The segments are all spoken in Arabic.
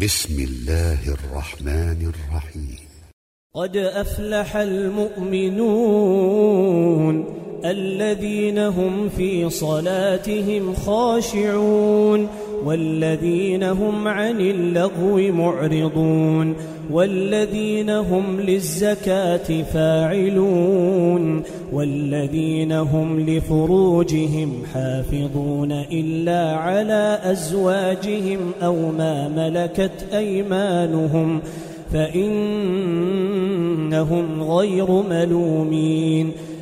بسم الله الرحمن الرحيم. قد أفلح المؤمنون الذين هم في صلاتهم خاشعون. والذين هم عن اللغو معرضون والذين هم للزكاة فاعلون والذين هم لفروجهم حافظون إلا على أزواجهم أو ما ملكت أيمانهم فإنهم غير ملومين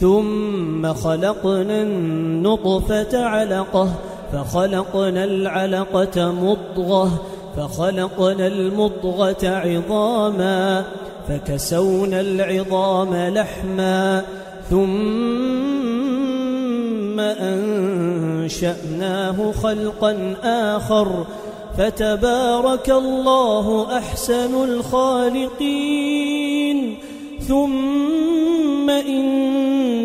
ثم خلقنا النطفة علقة فخلقنا العلقة مضغة فخلقنا المضغة عظاما فكسونا العظام لحما ثم أنشأناه خلقا آخر فتبارك الله أحسن الخالقين ثم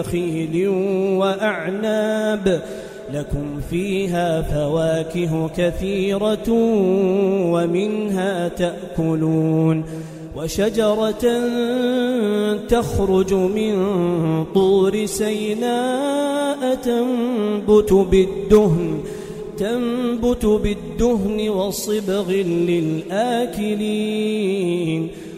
نخيل وأعناب لكم فيها فواكه كثيرة ومنها تأكلون وشجرة تخرج من طور سيناء تنبت بالدهن تنبت بالدهن وصبغ للآكلين.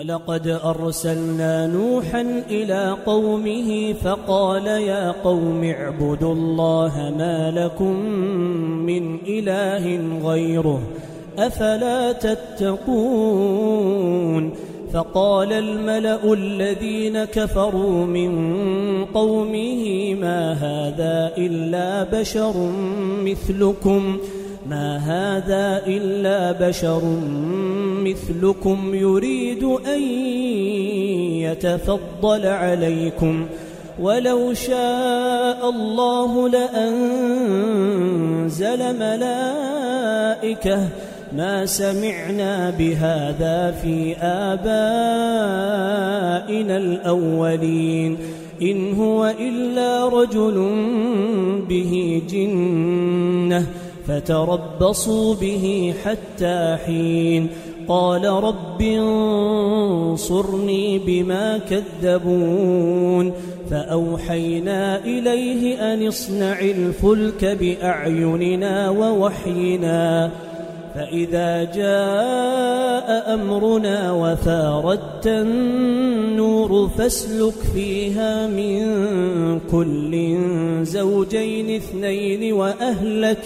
ولقد أرسلنا نوحا إلى قومه فقال يا قوم اعبدوا الله ما لكم من إله غيره أفلا تتقون فقال الملأ الذين كفروا من قومه ما هذا إلا بشر مثلكم ما هذا إلا بشر مثلكم يريد أن يتفضل عليكم ولو شاء الله لأنزل ملائكة ما سمعنا بهذا في آبائنا الأولين إن هو إلا رجل به جنة فتربصوا به حتى حين قال رب انصرني بما كذبون فأوحينا إليه أن اصنع الفلك بأعيننا ووحينا فإذا جاء أمرنا وفاردت النور فاسلك فيها من كل زوجين اثنين وأهلك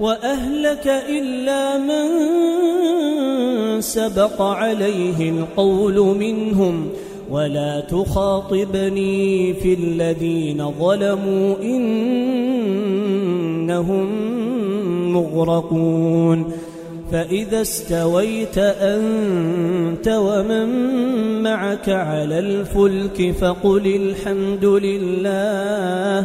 وأهلك إلا من سبق عليه القول منهم ولا تخاطبني في الذين ظلموا إنهم مغرقون فإذا استويت أنت ومن معك على الفلك فقل الحمد لله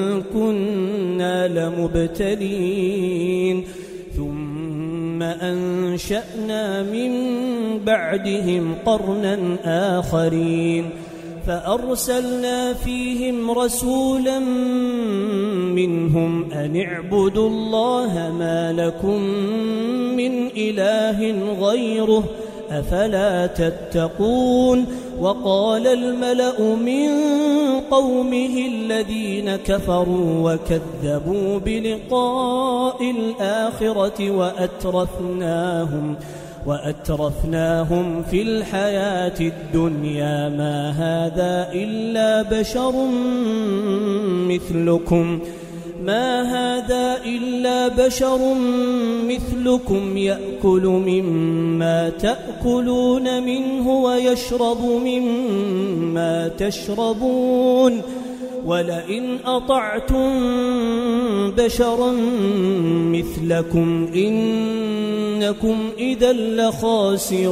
كنا لمبتلين ثم أنشأنا من بعدهم قرنا آخرين فأرسلنا فيهم رسولا منهم أن اعبدوا الله ما لكم من إله غيره أفلا تتقون وقال الملأ من قومه الذين كفروا وكذبوا بلقاء الآخرة وأترفناهم وأترفناهم في الحياة الدنيا. ما هذا إلا بشر مثلكم. ما هذا إلا بشر مثلكم يأكل مما تأكلون منه ويشرب مما تشربون ولئن أطعتم بشرا مثلكم إنكم إذا لخاسرون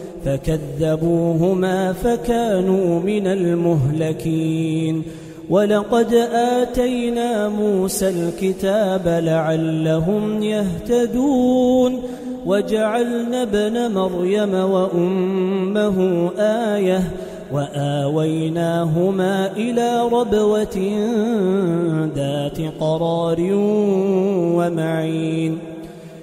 فكذبوهما فكانوا من المهلكين. ولقد آتينا موسى الكتاب لعلهم يهتدون. وجعلنا ابن مريم وأمه آية وآويناهما إلى ربوة ذات قرار ومعين.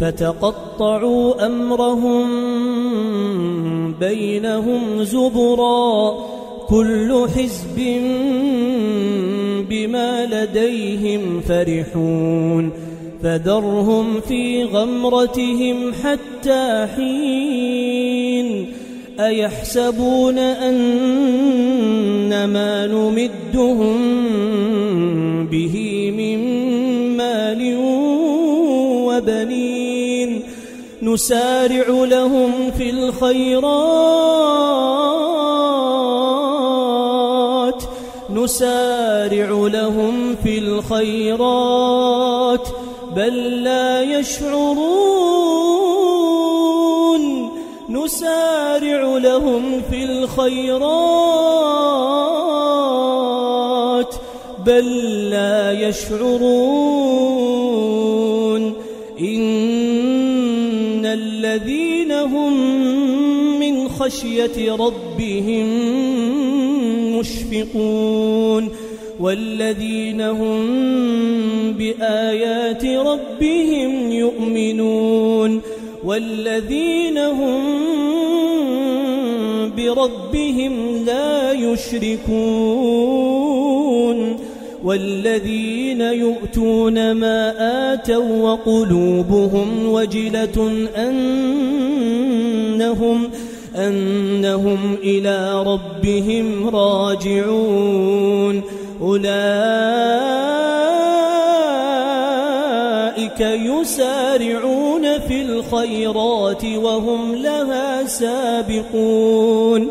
فتقطعوا أمرهم بينهم زبرا كل حزب بما لديهم فرحون فذرهم في غمرتهم حتى حين أيحسبون أن ما نمدهم به من مال وبنين نسارع لهم في الخيرات. نسارع لهم في الخيرات. بل لا يشعرون. نسارع لهم في الخيرات. بل لا يشعرون. الذين هم من خشية ربهم مشفقون والذين هم بآيات ربهم يؤمنون والذين هم بربهم لا يشركون والذين يؤتون ما آتوا وقلوبهم وجلة أنهم أنهم إلى ربهم راجعون. أولئك يسارعون في الخيرات وهم لها سابقون.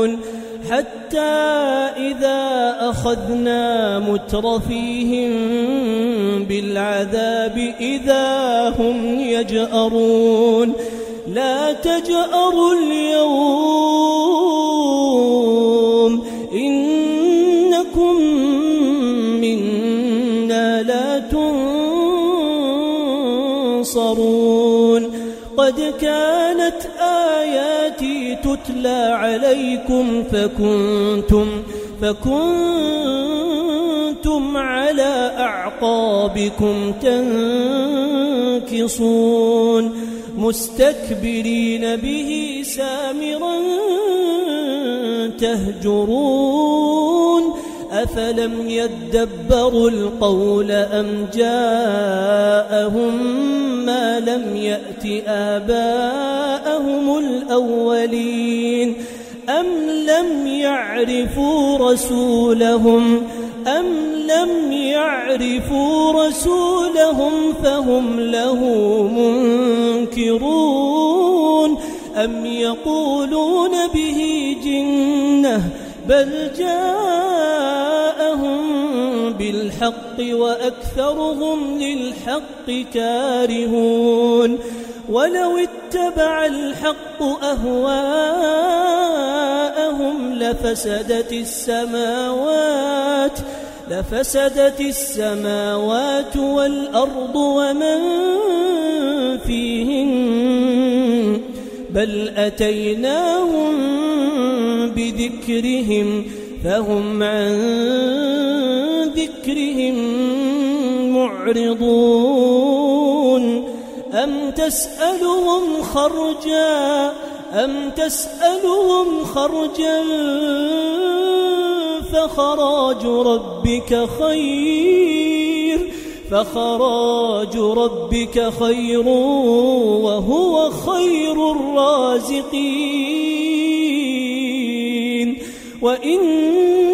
إذا أخذنا مترفيهم بالعذاب إذا هم يجأرون. لا تجأروا اليوم تتلى عليكم فكنتم فكنتم على أعقابكم تنكصون مستكبرين به سامرا تهجرون أفلم يدبروا القول أم جاءهم ما لم يأت آباءهم الأولين أم لم يعرفوا رسولهم أم لم يعرفوا رسولهم فهم له منكرون أم يقولون به جنة بل جاءهم بالحق وأكثرهم للحق كارهون ولو اتبع الحق أهواءهم لفسدت السماوات لفسدت السماوات والأرض ومن فيهن بل أتيناهم بذكرهم فهم عن ذكرهم معرضون أم تسألهم خرجا أم تسألهم خرجا فخراج ربك خير فخراج ربك خير وهو خير الرازقين.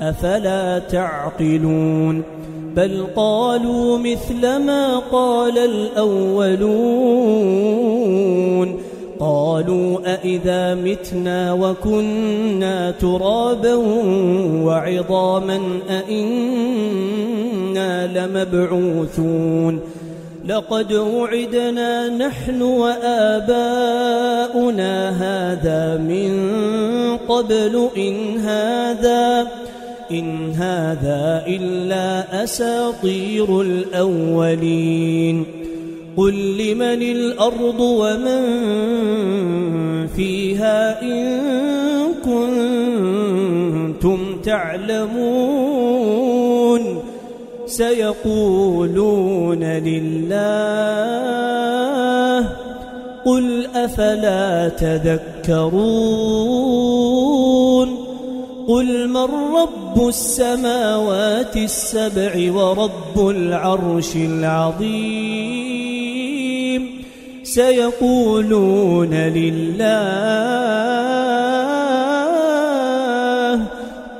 أفلا تعقلون بل قالوا مثل ما قال الأولون قالوا أئذا متنا وكنا ترابا وعظاما أئنا لمبعوثون لقد وعدنا نحن وآباؤنا هذا من قبل إن هذا إن هذا إلا أساطير الأولين. قل لمن الأرض ومن فيها إن كنتم تعلمون. سيقولون لله قل أفلا تذكرون. قل من رب السماوات السبع ورب العرش العظيم سيقولون لله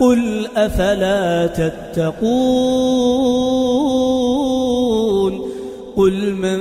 قل أفلا تتقون قل من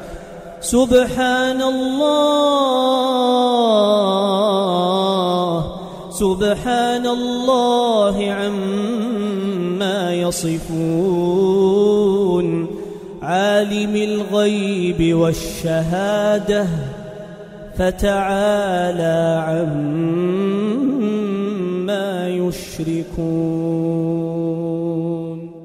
سبحان الله سبحان الله عما يصفون. عالم الغيب والشهادة فتعالى عما يشركون.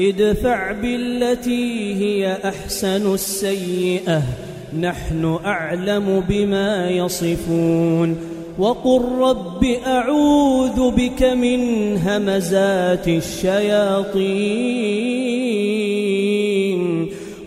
ادفع بالتي هي أحسن السيئة. نحن أعلم بما يصفون. وقل رب أعوذ بك من همزات الشياطين.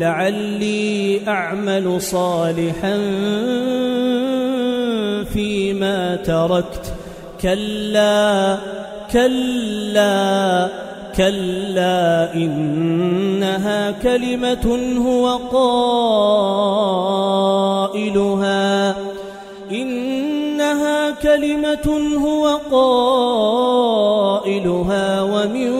لعلي أعمل صالحا فيما تركت. كلا كلا كلا إنها كلمة هو قائلها. إنها كلمة هو قائلها ومن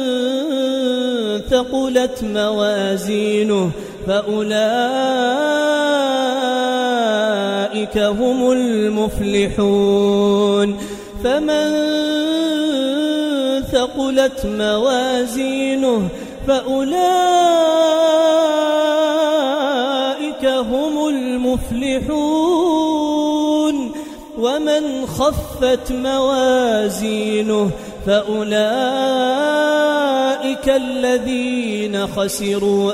ثقلت موازينه فأولئك هم المفلحون. فمن ثقلت موازينه فأولئك هم المفلحون. ومن خفت موازينه فأولئك الذين خسروا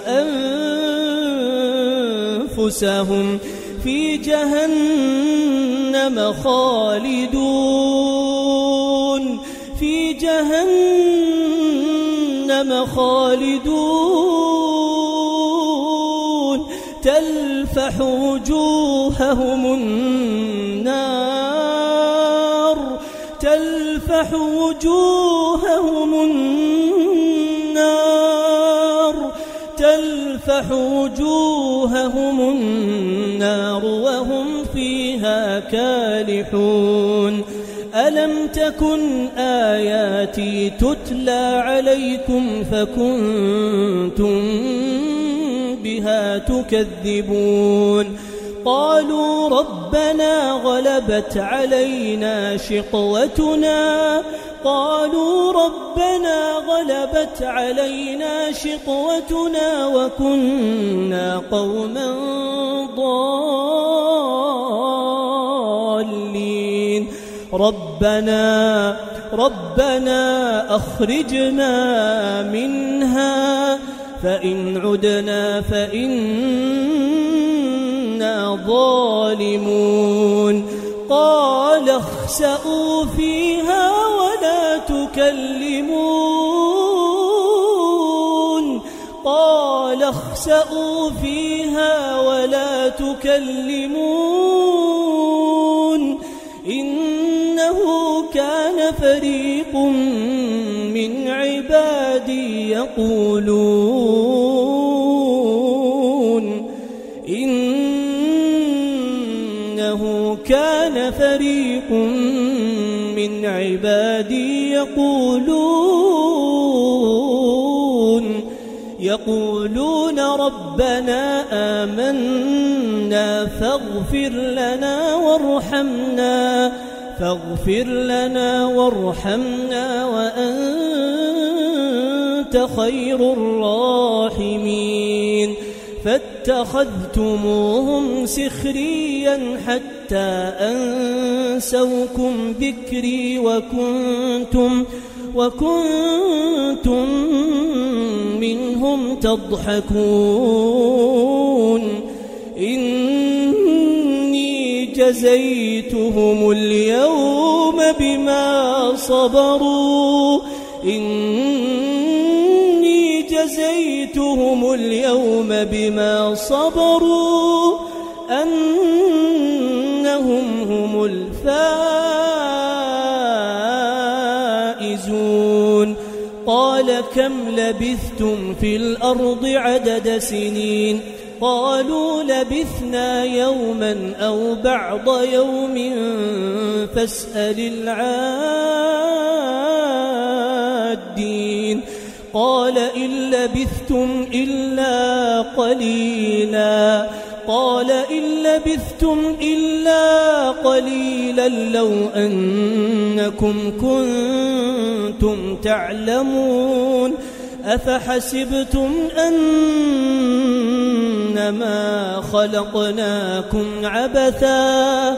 أنفسهم في جهنم خالدون في جهنم خالدون تلفح وجوههم النار تلفح وجوههم النار تلفح وجوههم النار وهم فيها كالحون. ألم تكن آياتي تتلى عليكم فكنتم بها تكذبون. قالوا ربنا غلبت علينا شقوتنا. قالوا ربنا غلبت علينا شقوتنا وكنا قوما ضالين. ربنا ربنا أخرجنا منها فإن عدنا فإنا ظالمون. قال اخسأوا فيها ولا تكلمون. قال اخسأوا فيها ولا تكلمون. إنه كان فريق من عبادي يقولون. عبادي يقولون يقولون ربنا آمنا فاغفر لنا وارحمنا فاغفر لنا وارحمنا وأنت خير الراحمين. فاتخذتموهم سخريا حتى أنسوكم ذكري وكنتم وكنتم منهم تضحكون. إني جزيتهم اليوم بما صبروا. إني جزيتهم اليوم بما صبروا أنهم هم فائزون قال كم لبثتم في الأرض عدد سنين؟ قالوا لبثنا يوما أو بعض يوم فاسأل العادين قال إن لبثتم إلا قليلا. قال إن لبثتم إلا قليلا لو أنكم كنتم تعلمون. أفحسبتم أنما خلقناكم عبثا؟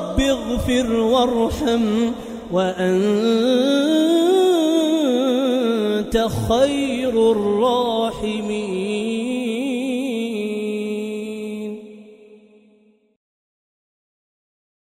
اغفر وارحم وأنت خير الراحمين.